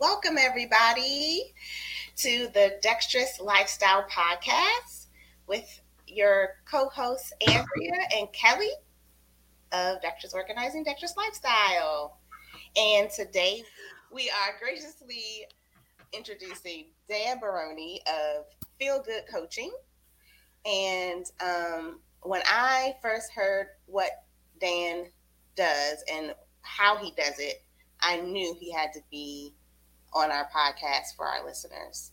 Welcome, everybody, to the Dexterous Lifestyle Podcast with your co hosts, Andrea and Kellie of Dexterous Organizing, Dexterous Lifestyle. And today we are graciously introducing Dan Barone of Feel Good Coaching. And um, when I first heard what Dan does and how he does it, I knew he had to be on our podcast for our listeners.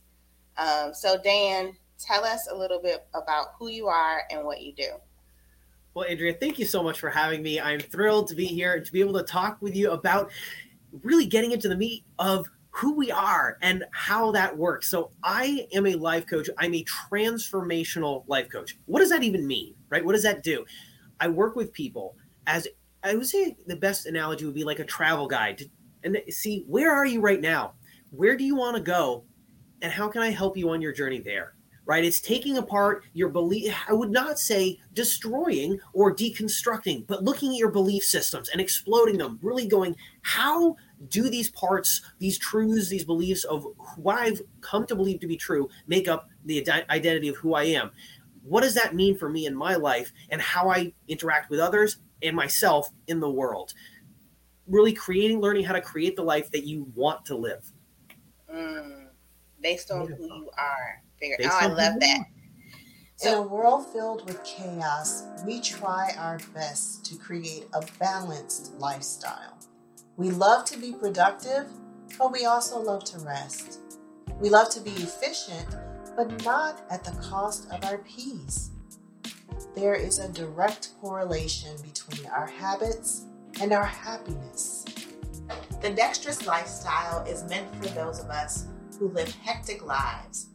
Um, so, Dan, tell us a little bit about who you are and what you do. Well, Andrea, thank you so much for having me. I'm thrilled to be here and to be able to talk with you about really getting into the meat of who we are and how that works. So, I am a life coach. I'm a transformational life coach. What does that even mean, right? What does that do? I work with people as I would say the best analogy would be like a travel guide to, and see where are you right now? Where do you want to go? And how can I help you on your journey there? Right? It's taking apart your belief. I would not say destroying or deconstructing, but looking at your belief systems and exploding them, really going, how do these parts, these truths, these beliefs of what I've come to believe to be true make up the identity of who I am? What does that mean for me in my life and how I interact with others and myself in the world. Really creating, learning how to create the life that you want to live. Mm, based on who you are. Figure. oh, I love that. So, in a world filled with chaos, we try our best to create a balanced lifestyle. We love to be productive, but we also love to rest. We love to be efficient, but not at the cost of our peace there is a direct correlation between our habits and our happiness. The dexterous lifestyle is meant for those of us who live hectic lives.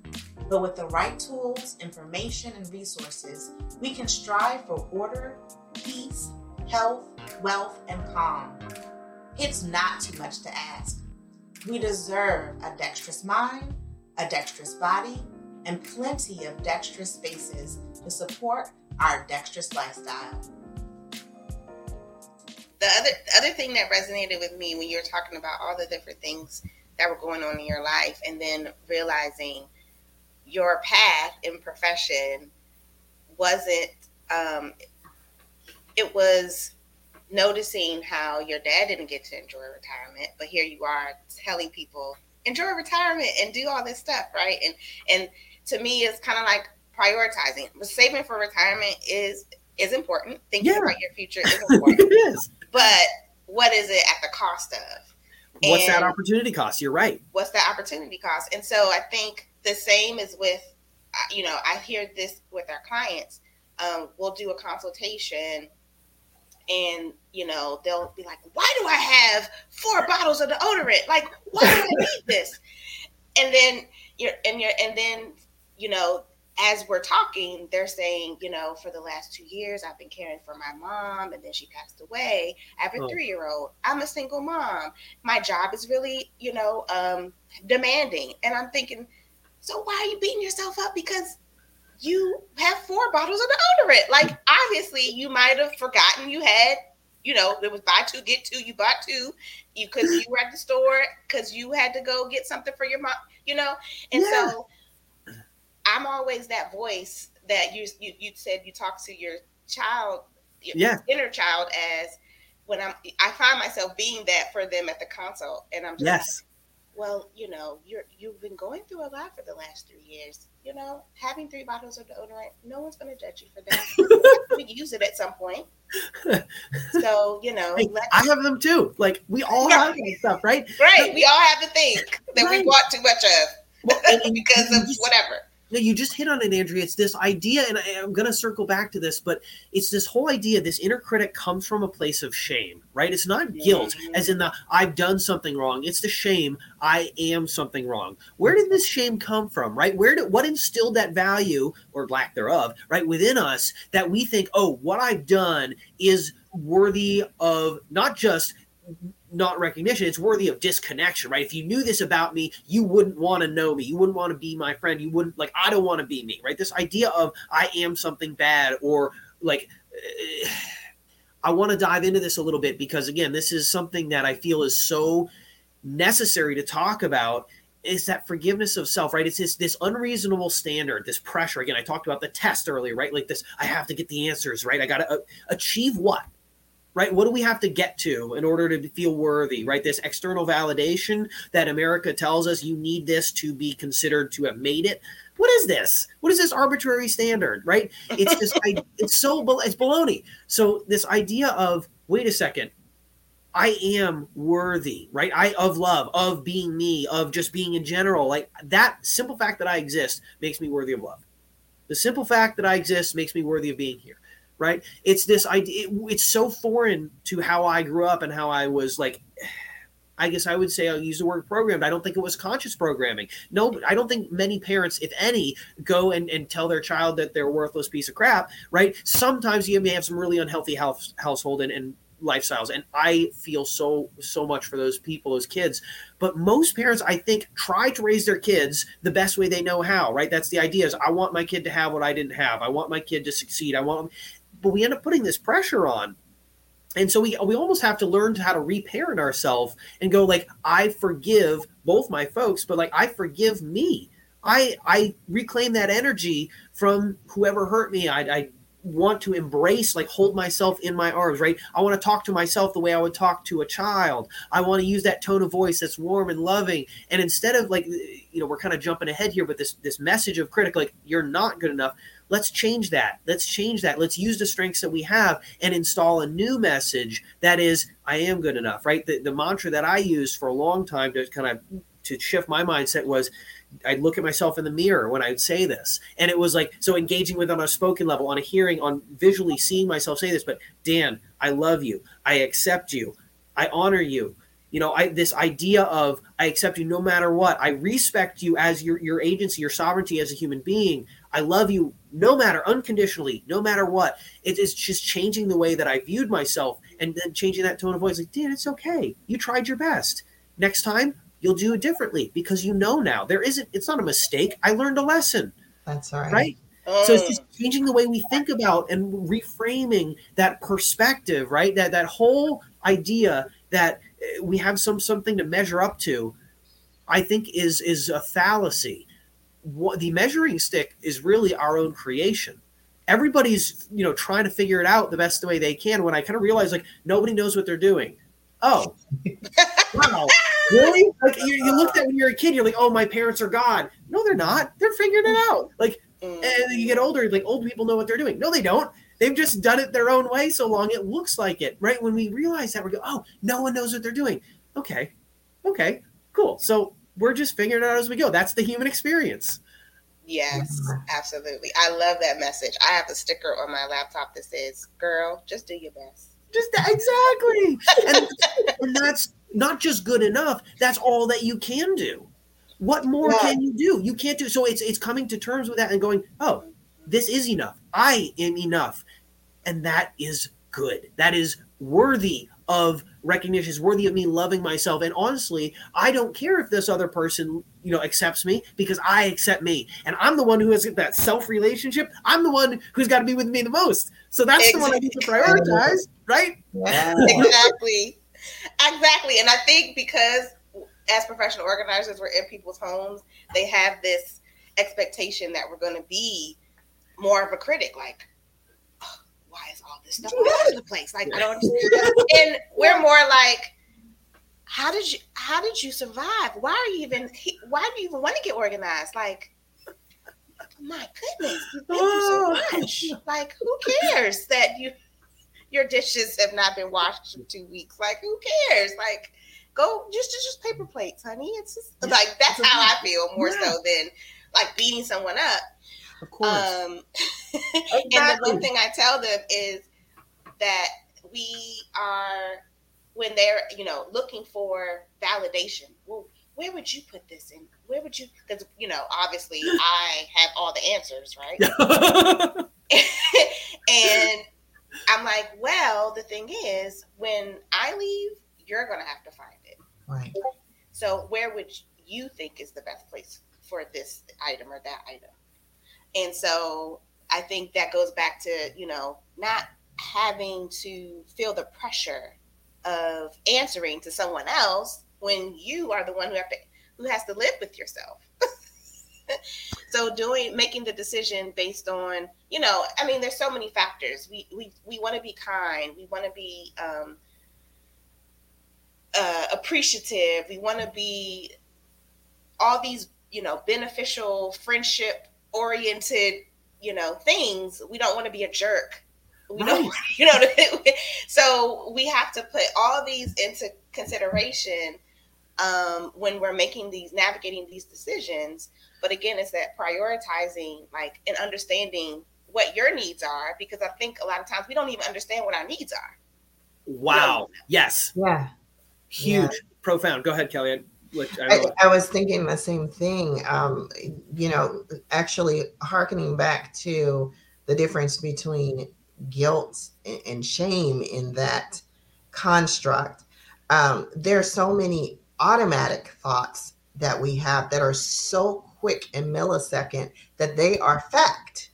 But with the right tools, information, and resources, we can strive for order, peace, health, wealth, and calm. It's not too much to ask. We deserve a dexterous mind, a dexterous body, and plenty of dexterous spaces to support our dexterous lifestyle. The other other thing that resonated with me when you were talking about all the different things that were going on in your life, and then realizing your path in profession wasn't. Um, it was noticing how your dad didn't get to enjoy retirement, but here you are telling people enjoy retirement and do all this stuff, right? And and to me, it's kind of like prioritizing. Saving for retirement is is important. Thinking yeah. about your future is important. it is. But what is it at the cost of? What's and that opportunity cost? You're right. What's that opportunity cost? And so I think the same is with, uh, you know, I hear this with our clients. Um, we'll do a consultation and you know they'll be like why do i have four bottles of deodorant like why do i need this and then you're and you're and then you know as we're talking, they're saying, you know, for the last two years, I've been caring for my mom, and then she passed away. I have a oh. three year old. I'm a single mom. My job is really, you know, um, demanding. And I'm thinking, so why are you beating yourself up? Because you have four bottles of deodorant. Like, obviously, you might have forgotten you had, you know, it was buy two, get two. You bought two you because you were at the store because you had to go get something for your mom, you know? And yeah. so, I'm always that voice that you you, you said you talk to your child, your yeah. inner child as when I'm I find myself being that for them at the consult and I'm just yes. Like, well, you know, you're you've been going through a lot for the last three years. You know, having three bottles of deodorant, no one's gonna judge you for that. we use it at some point. So, you know, I have them too. Like we all have that stuff, right? Right. we all have to think that right. we bought too much of well, because of whatever. No, you just hit on it, Andrea. It's this idea, and I, am going to circle back to this, but it's this whole idea. This inner critic comes from a place of shame, right? It's not guilt, mm-hmm. as in the I've done something wrong. It's the shame I am something wrong. Where did this shame come from, right? Where did what instilled that value or lack thereof, right, within us that we think, oh, what I've done is worthy of not just not recognition it's worthy of disconnection right if you knew this about me you wouldn't want to know me you wouldn't want to be my friend you wouldn't like i don't want to be me right this idea of i am something bad or like i want to dive into this a little bit because again this is something that i feel is so necessary to talk about is that forgiveness of self, right? It's this this unreasonable standard, this pressure. Again, I talked about the test earlier, right? Like this, I have to get the answers, right? I got to uh, achieve what? Right? What do we have to get to in order to feel worthy, right? This external validation that America tells us you need this to be considered to have made it. What is this? What is this arbitrary standard, right? It's this it's so it's baloney. So this idea of wait a second, I am worthy, right? I of love, of being me, of just being in general. Like that simple fact that I exist makes me worthy of love. The simple fact that I exist makes me worthy of being here, right? It's this idea. It, it's so foreign to how I grew up and how I was like. I guess I would say I'll use the word programmed. I don't think it was conscious programming. No, I don't think many parents, if any, go and, and tell their child that they're a worthless piece of crap, right? Sometimes you may have some really unhealthy house, household and, and lifestyles and i feel so so much for those people those kids but most parents i think try to raise their kids the best way they know how right that's the idea is i want my kid to have what i didn't have i want my kid to succeed i want but we end up putting this pressure on. And so we we almost have to learn how to reparent ourselves and go like i forgive both my folks but like i forgive me. I i reclaim that energy from whoever hurt me. I, I want to embrace like hold myself in my arms right? I want to talk to myself the way i would talk to a child. I want to use that tone of voice that's warm and loving. And instead of like you know we're kind of jumping ahead here but this this message of critic like you're not good enough let's change that let's change that let's use the strengths that we have and install a new message that is i am good enough right the, the mantra that i used for a long time to kind of to shift my mindset was I'd look at myself in the mirror when I'd say this. And it was like, so engaging with on a spoken level, on a hearing, on visually seeing myself say this. But Dan, I love you. I accept you. I honor you. You know, I this idea of I accept you no matter what. I respect you as your your agency, your sovereignty as a human being. I love you no matter unconditionally, no matter what. It is just changing the way that I viewed myself and then changing that tone of voice. Like, Dan, it's okay. You tried your best. Next time, you'll do it differently because you know now there isn't it's not a mistake i learned a lesson that's right right so it's just changing the way we think about and reframing that perspective right that that whole idea that eh, we have some something to measure up to i think is is a fallacy what the measuring stick is really our own creation everybody's you know trying to figure it out the best way they can when i kind of realize like nobody knows what they're doing oh wow really? Like you, you looked at when you're a kid, you're like, oh, my parents are God. No, they're not. They're figuring it out. Like, mm. and you get older, like old people know what they're doing. No, they don't. They've just done it their own way so long it looks like it, right? When we realize that, we go, oh, no one knows what they're doing. Okay, okay, cool. So we're just figuring it out as we go. That's the human experience. Yes, mm-hmm. absolutely. I love that message. I have a sticker on my laptop that says, "Girl, just do your best." Just exactly, and, and that's not just good enough that's all that you can do what more yeah. can you do you can't do so it's it's coming to terms with that and going oh this is enough i am enough and that is good that is worthy of recognition is worthy of me loving myself and honestly i don't care if this other person you know accepts me because i accept me and i'm the one who has that self relationship i'm the one who's got to be with me the most so that's exactly. the one i need to prioritize right yeah. exactly exactly. And I think because as professional organizers, we're in people's homes, they have this expectation that we're going to be more of a critic. Like, why is all this stuff all over the place? Like, I don't understand. and we're more like, how did you how did you survive? Why are you even why do you even want to get organized? Like, my goodness, thank you've been through so much. Like, who cares that you your dishes have not been washed in two weeks. Like, who cares? Like, go just just, just paper plates, honey. It's just like that's how I feel more yeah. so than like beating someone up. Of course. Um, exactly. and the one thing I tell them is that we are when they're you know looking for validation. Well, where would you put this in? Where would you? Because you know, obviously, I have all the answers, right? and I'm like, well, the thing is, when I leave, you're going to have to find it. Right. So, where would you think is the best place for this item or that item? And so, I think that goes back to, you know, not having to feel the pressure of answering to someone else when you are the one who have to who has to live with yourself. so doing making the decision based on you know i mean there's so many factors. We we, we want to be kind. We want to be um, uh, appreciative. We want to be all these you know beneficial friendship oriented you know things we don't want to be a jerk we right. don't you know so we have to put all these into consideration um, when we're making these navigating these decisions but again, it's that prioritizing, like, and understanding what your needs are, because I think a lot of times we don't even understand what our needs are. Wow. Yes. Yeah. Huge, yeah. profound. Go ahead, Kellie. I, I, I, was thinking the same thing. Um, you know, actually, harkening back to the difference between guilt and shame in that construct. Um, there are so many automatic thoughts that we have that are so quick and millisecond that they are fact.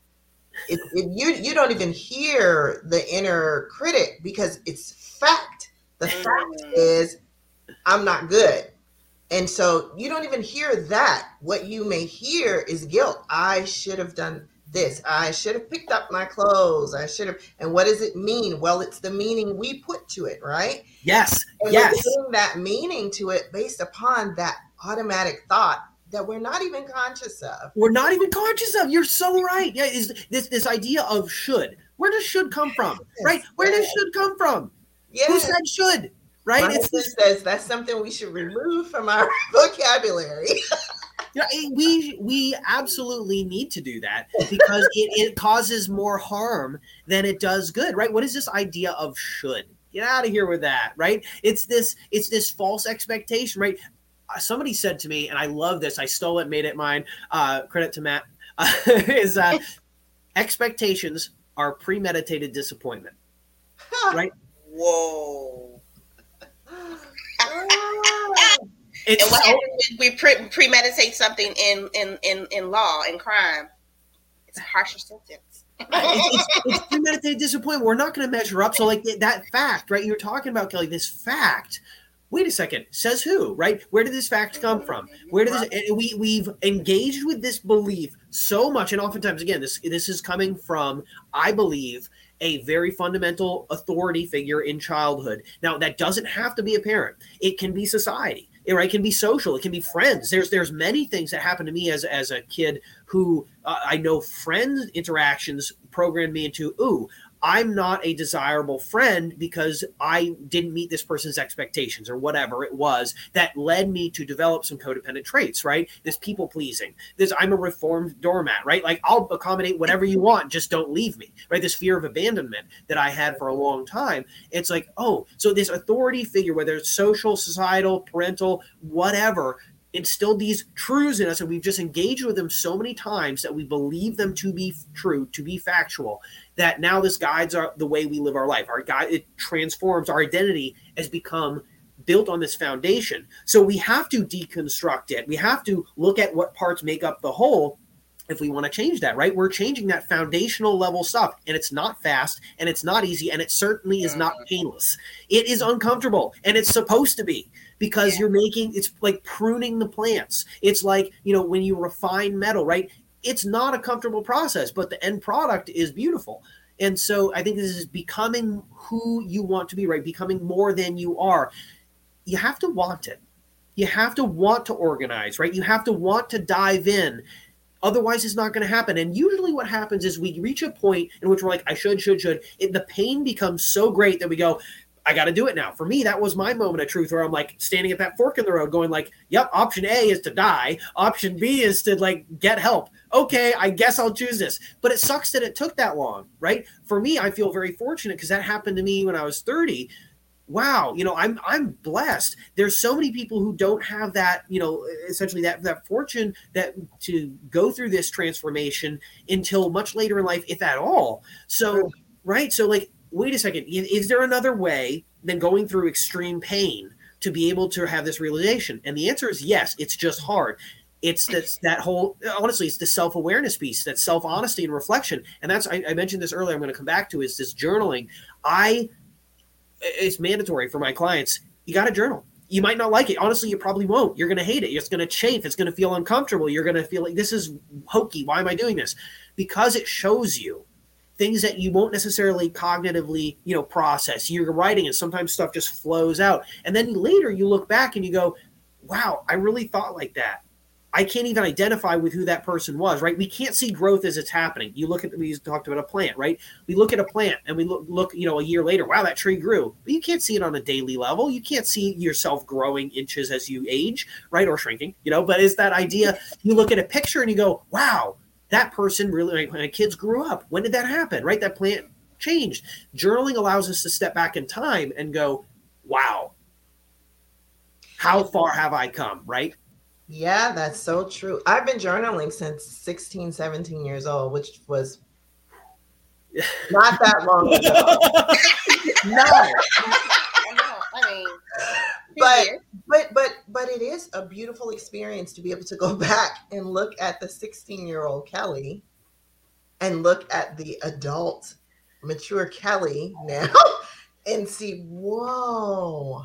It, it, you you don't even hear the inner critic because it's fact. The fact mm. is, I'm not good, and so you don't even hear that. What you may hear is guilt. I should have done this. I should have picked up my clothes. I should have. And what does it mean? Well, it's the meaning we put to it, right? Yes. And yes. that meaning to it based upon that automatic thought that we're not even conscious of. We're not even conscious of. You're so right. Yeah, is this this idea of should? Where does should come from? Yes. Right? Where yes. does should come from? Yes. Who said should? Right? My it's this says that's something we should remove from our vocabulary. yeah, we we absolutely need to do that because it, it causes more harm than it does good, right? What is this idea of should? Get out of here with that, right? It's this it's this false expectation, right? Uh, somebody said to me, and I love this. I stole it, made it mine. Uh, credit to Matt. Uh, is uh, expectations are premeditated disappointment, right? Whoa. Oh. it's and what so, we pre- premeditate something in, in in in law and crime? It's a harsher sentence. it's, it's, it's, premeditated disappointment. We're not going to measure up. So, like that fact, right? You're talking about Kellie. This fact wait a second says who right where did this fact come from where did this we we've engaged with this belief so much and oftentimes again this this is coming from i believe a very fundamental authority figure in childhood. Now that doesn't have to be a parent. It can be society right? It can be social. It can be friends. There's there's many things that happened to me as as a kid who uh, i know friends interactions programmed me into ooh I'm not a desirable friend because I didn't meet this person's expectations or whatever it was that led me to develop some codependent traits, right? This people pleasing, this I'm a reformed doormat, right? Like I'll accommodate whatever you want, just don't leave me, right? This fear of abandonment that I had for a long time. It's like, oh, so this authority figure, whether it's social, societal, parental, whatever, instilled these truths in us and we've just engaged with them so many times that we believe them to be true to be factual that now this guides our the way we live our life. Our guide it transforms our identity has become built on this foundation. So we have to deconstruct it. We have to look at what parts make up the whole if we want to change that, right? We're changing that foundational level stuff, and it's not fast, and it's not easy, and it certainly is not painless. It is uncomfortable, and it's supposed to be because yeah. you're making it's like pruning the plants. It's like, you know, when you refine metal, right? It's not a comfortable process, but the end product is beautiful. And so I think this is becoming who you want to be, right? Becoming more than you are. You have to want it. You have to want to organize, right? You have to want to dive in. Otherwise, it's not going to happen. And usually, what happens is we reach a point in which we're like, I should, should, should. It, the pain becomes so great that we go, I got to do it now. For me, that was my moment of truth where I'm like standing at that fork in the road going like, yep, option A is to die. Option B is to like get help. Okay, I guess I'll choose this. But it sucks that it took that long, right? For me, I feel very fortunate because that happened to me when I was 30. Wow, you know, I'm I'm blessed. There's so many people who don't have that, you know, essentially that that fortune that to go through this transformation until much later in life, if at all. So, right? So like wait a second, is there another way than going through extreme pain to be able to have this realization? And the answer is yes, it's just hard. It's that that whole honestly, it's the self awareness piece, that self honesty and reflection, and that's I, I mentioned this earlier. I'm going to come back to is this journaling. I it's mandatory for my clients. You got to journal you might not like it. Honestly, you probably won't. You're going to hate it. It's going to chafe. It's going to feel uncomfortable. You're going to feel like this is hokey. Why am I doing this? Because it shows you things that you won't necessarily cognitively, you know, process. You're writing and sometimes stuff just flows out. And then later you look back and you go, "Wow, I really thought like that." I can't even identify with who that person was, right? We can't see growth as it's happening. You look at we talked about a plant, right? We look at a plant and we look, look, you know, a year later, wow, that tree grew. But you can't see it on a daily level. You can't see yourself growing inches as you age, right? Or shrinking, you know, but is that idea you look at a picture and you go, wow, that person really my kids grew up. When did that happen? Right? That plant changed. Journaling allows us to step back in time and go, wow, how far have I come, right? Yeah, that's so true. I've been journaling since 16, 17 years old, which was not that long ago. no. I know. I mean, but but but but it is a beautiful experience to be able to go back and look at the 16 year old Kellie and look at the adult mature Kellie now and see, whoa,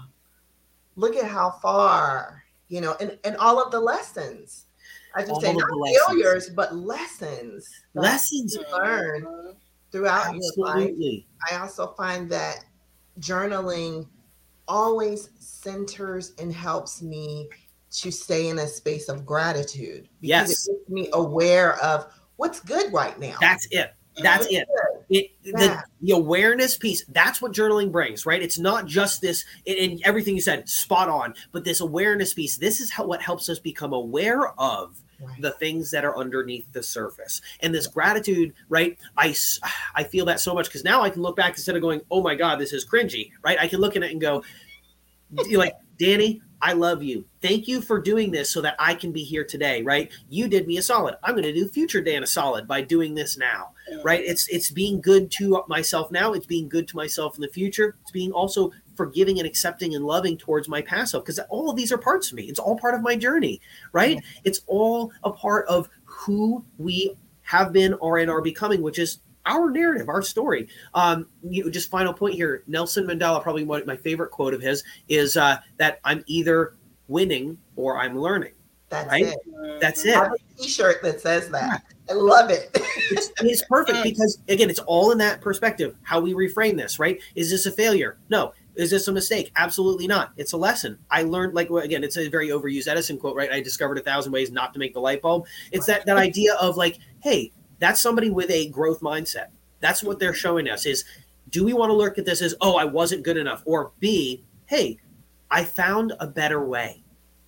look at how far you know, and, and all of the lessons. I just say not failures, but lessons. Lessons learned throughout Absolutely. your life. I also find that journaling always centers and helps me to stay in a space of gratitude because yes. it makes me aware of what's good right now. That's it. That's it. It the, the awareness piece. That's what journaling brings, right? It's not just this and everything you said, spot on. But this awareness piece. This is how what helps us become aware of Right. the things that are underneath the surface and this gratitude right i i feel that so much because now i can look back instead of going oh my god this is cringy right i can look at it and go like danny I love you. Thank you for doing this so that I can be here today, right? You did me a solid. I'm going to do future Dan a solid by doing this now, right? It's it's being good to myself now. It's being good to myself in the future. It's being also forgiving and accepting and loving towards my past self because all of these are parts of me. It's all part of my journey, right? Yeah. It's all a part of who we have been or and are becoming, which is our narrative, our story. Um, you just final point here. Nelson Mandela, probably one my favorite quote of his is uh, that I'm either winning or I'm learning. That's right? it. That's it. I have a T-shirt that says that. I love it. it's, it's perfect because again, it's all in that perspective. How we reframe this, right? Is this a failure? No. Is this a mistake? Absolutely not. It's a lesson. I learned, like again, it's a very overused Edison quote, right? I discovered a thousand ways not to make the light bulb. It's that that idea of like, hey, that's somebody with a growth mindset. That's what they're showing us is do we want to look at this as, oh, I wasn't good enough? Or B, hey, I found a better way.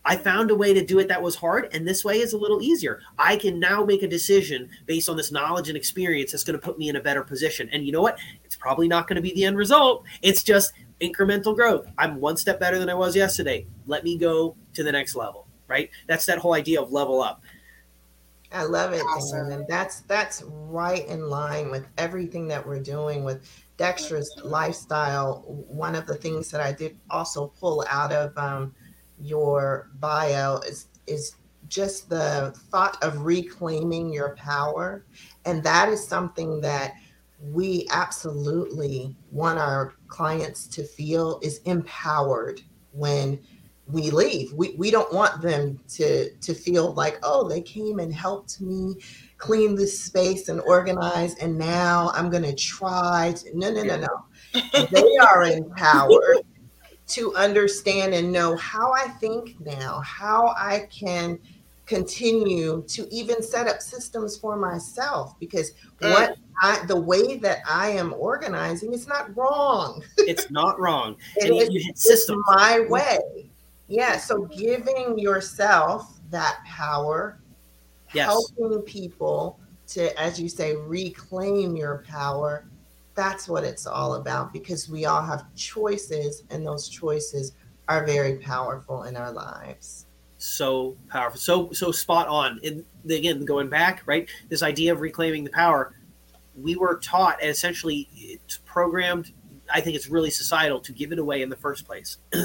I found a way to do it that was hard, and this way is a little easier. I can now make a decision based on this knowledge and experience that's going to put me in a better position. And you know what? It's probably not going to be the end result. It's just incremental growth. I'm one step better than I was yesterday. Let me go to the next level, right? That's that whole idea of level up. I love it, awesome. and that's that's right in line with everything that we're doing with Dexterous lifestyle. One of the things that I did also pull out of um, your bio is is just the thought of reclaiming your power, and that is something that we absolutely want our clients to feel is empowered when we leave. We, we don't want them to to feel like, oh, they came and helped me clean this space and organize, and now I'm going to try. To, no, no, no, no. they are empowered to understand and know how I think now, how I can continue to even set up systems for myself because mm. what I, the way that I am organizing is not wrong. it's not wrong. and it, you it's my way. Yeah, so giving yourself that power, yes. helping people to, as you say, reclaim your power. That's what it's all about because we all have choices, and those choices are very powerful in our lives. So powerful, so so spot on. And again, going back, right? This idea of reclaiming the power, we were taught and essentially it's programmed. I think it's really societal to give it away in the first place.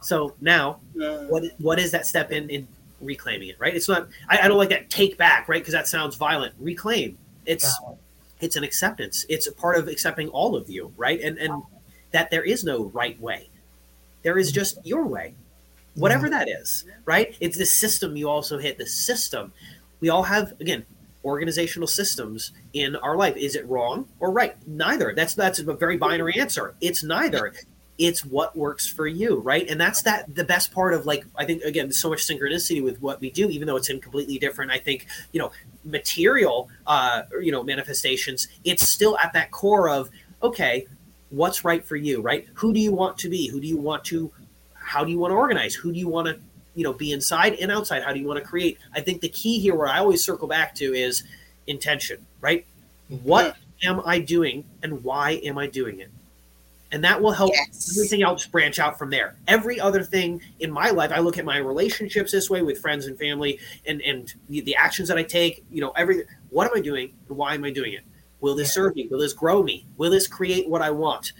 So now, what what is that step in in reclaiming it? Right? It's not. I, I don't like that take back, right? Because that sounds violent. Reclaim. It's it's an acceptance. It's a part of accepting all of you, right? And and that there is no right way. There is mm-hmm. just your way. Whatever that is, right? It's the system you also hit. The system. We all have, again, organizational systems in our life. Is it wrong or right? Neither. That's that's a very binary answer. It's neither. It's what works for you, right? And that's that the best part of like I think again so much synchronicity with what we do, even though it's in completely different. I think you know material, uh, you know manifestations. It's still at that core of okay, what's right for you, right? Who do you want to be? Who do you want to? How do you want to organize? Who do you want to you know be inside and outside? How do you want to create? I think the key here where i always circle back to is intention right? What am i doing and why am i doing it? And that will help Yes. everything else branch out from there. Every other thing in my life i look at my relationships this way with friends and family and and the, the actions that i take you know every what am i doing and why am i doing it? Will this serve me? Will this grow me? Will this create what i want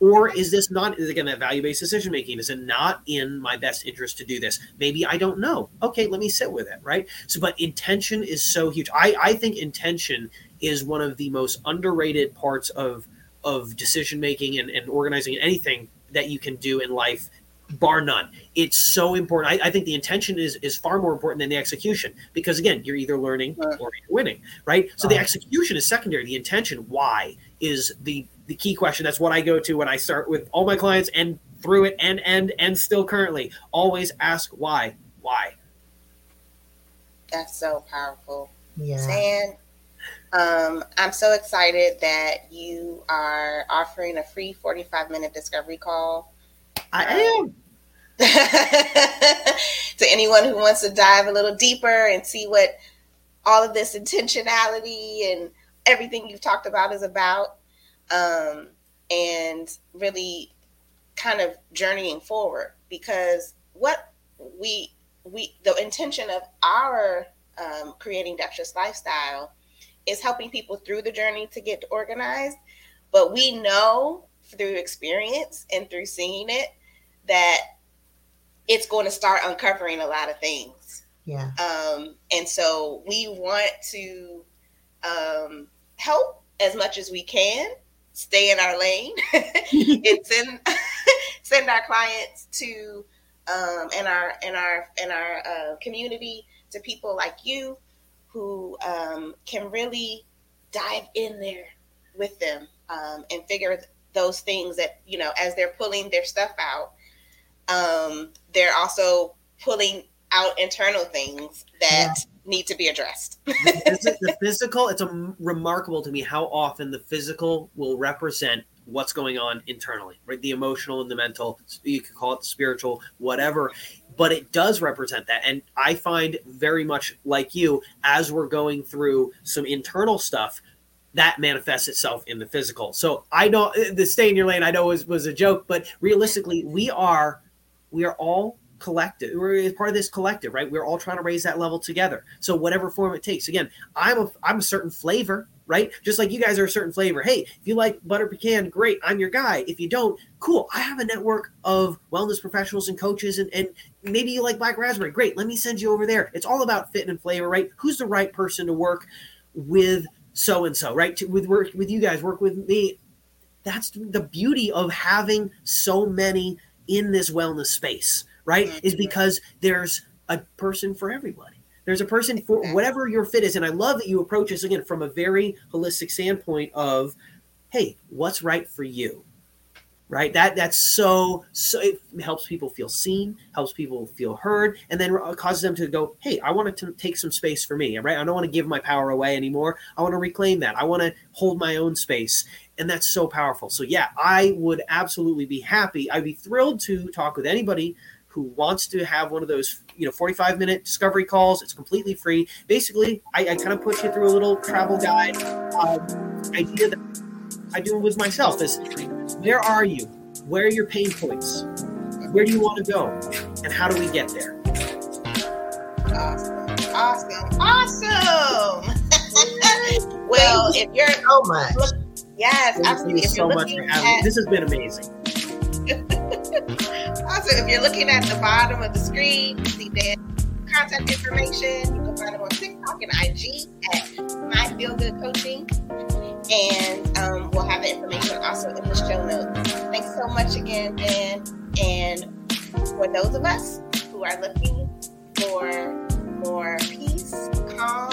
or is this not again that value-based decision making is it not in my best interest to do this? Maybe i don't know. Okay let me sit with it right? So but intention is so huge. I i think intention is one of the most underrated parts of of decision making and, and organizing anything that you can do in life bar none. It's so important. I, I think the intention is is far more important than the execution because again you're either learning or you're winning right? So the execution is secondary. The intention why is the the key question. That's what i go to when i start with all my clients and through it and and and still currently. Always ask why. Why? That's so powerful. Yeah. Dan, um, I'm so excited that you are offering a free 45 minute discovery call. I am. to anyone who wants to dive a little deeper and see what all of this intentionality and everything you've talked about is about um, and really kind of journeying forward because what we we the intention of our um, creating dexterous lifestyle is helping people through the journey to get organized but we know through experience and through seeing it that it's going to start uncovering a lot of things Yeah. um, and so we want to um, help as much as we can stay in our lane and send send our clients to um, and our and our and our uh, community to people like you who um, can really dive in there with them um, and figure those things that you know as they're pulling their stuff out um, they're also pulling out internal things that need to be addressed. The, the physical it's a, remarkable to me how often the physical will represent what's going on internally right? The emotional and the mental you could call it spiritual whatever. But it does represent that. And i find very much like you as we're going through some internal stuff that manifests itself in the physical. So i know eh, the stay in your lane i know was, was a joke but realistically we are we are all collective we're part of this collective right? We're all trying to raise that level together. So whatever form it takes again i'm a i'm a certain flavor right? Just like you guys are a certain flavor. Hey if you like butter pecan great i'm your guy. If you don't cool i have a network of wellness professionals and coaches and, and maybe you like black raspberry great let me send you over there. It's all about fit and flavor right? Who's the right person to work with so and so right? To, with work with you guys work with me. That's the beauty of having so many in this wellness space right? Is Mhm. because there's a person for everybody. There's a person for whatever your fit is. And i love that you approach this again from a very holistic standpoint of hey what's right for you right? That that's so so it helps people feel seen helps people feel heard and then causes them to go hey i want to take some space for me right? I don't want to give my power away anymore. I want to reclaim that. I want to hold my own space. And that's so powerful. So yeah i would absolutely be happy. I'd be thrilled to talk with anybody who wants to have one of those you know 45 minute discovery calls. It's completely free. Basically i, I kind of push you through a little travel guide um, idea that i do with myself. Is where are you? Where are your pain points? Where do you want to go? And how do we get there? Awesome. Awesome. Awesome well if you're So much. yes thank absolutely. you if so you're much for having me. At this has been amazing Also, if you're looking at the bottom of the screen, you see their contact information. You can find them on TikTok and IG at My Feel Good Coaching. And um, we'll have the information also in the show notes. Thanks so much again, Dan. And for those of us who are looking for more peace, calm,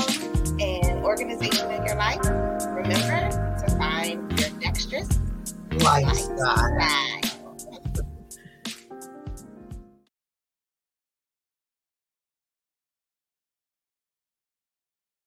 and organization in your life, remember to find your dexterous lifestyle. lifestyle.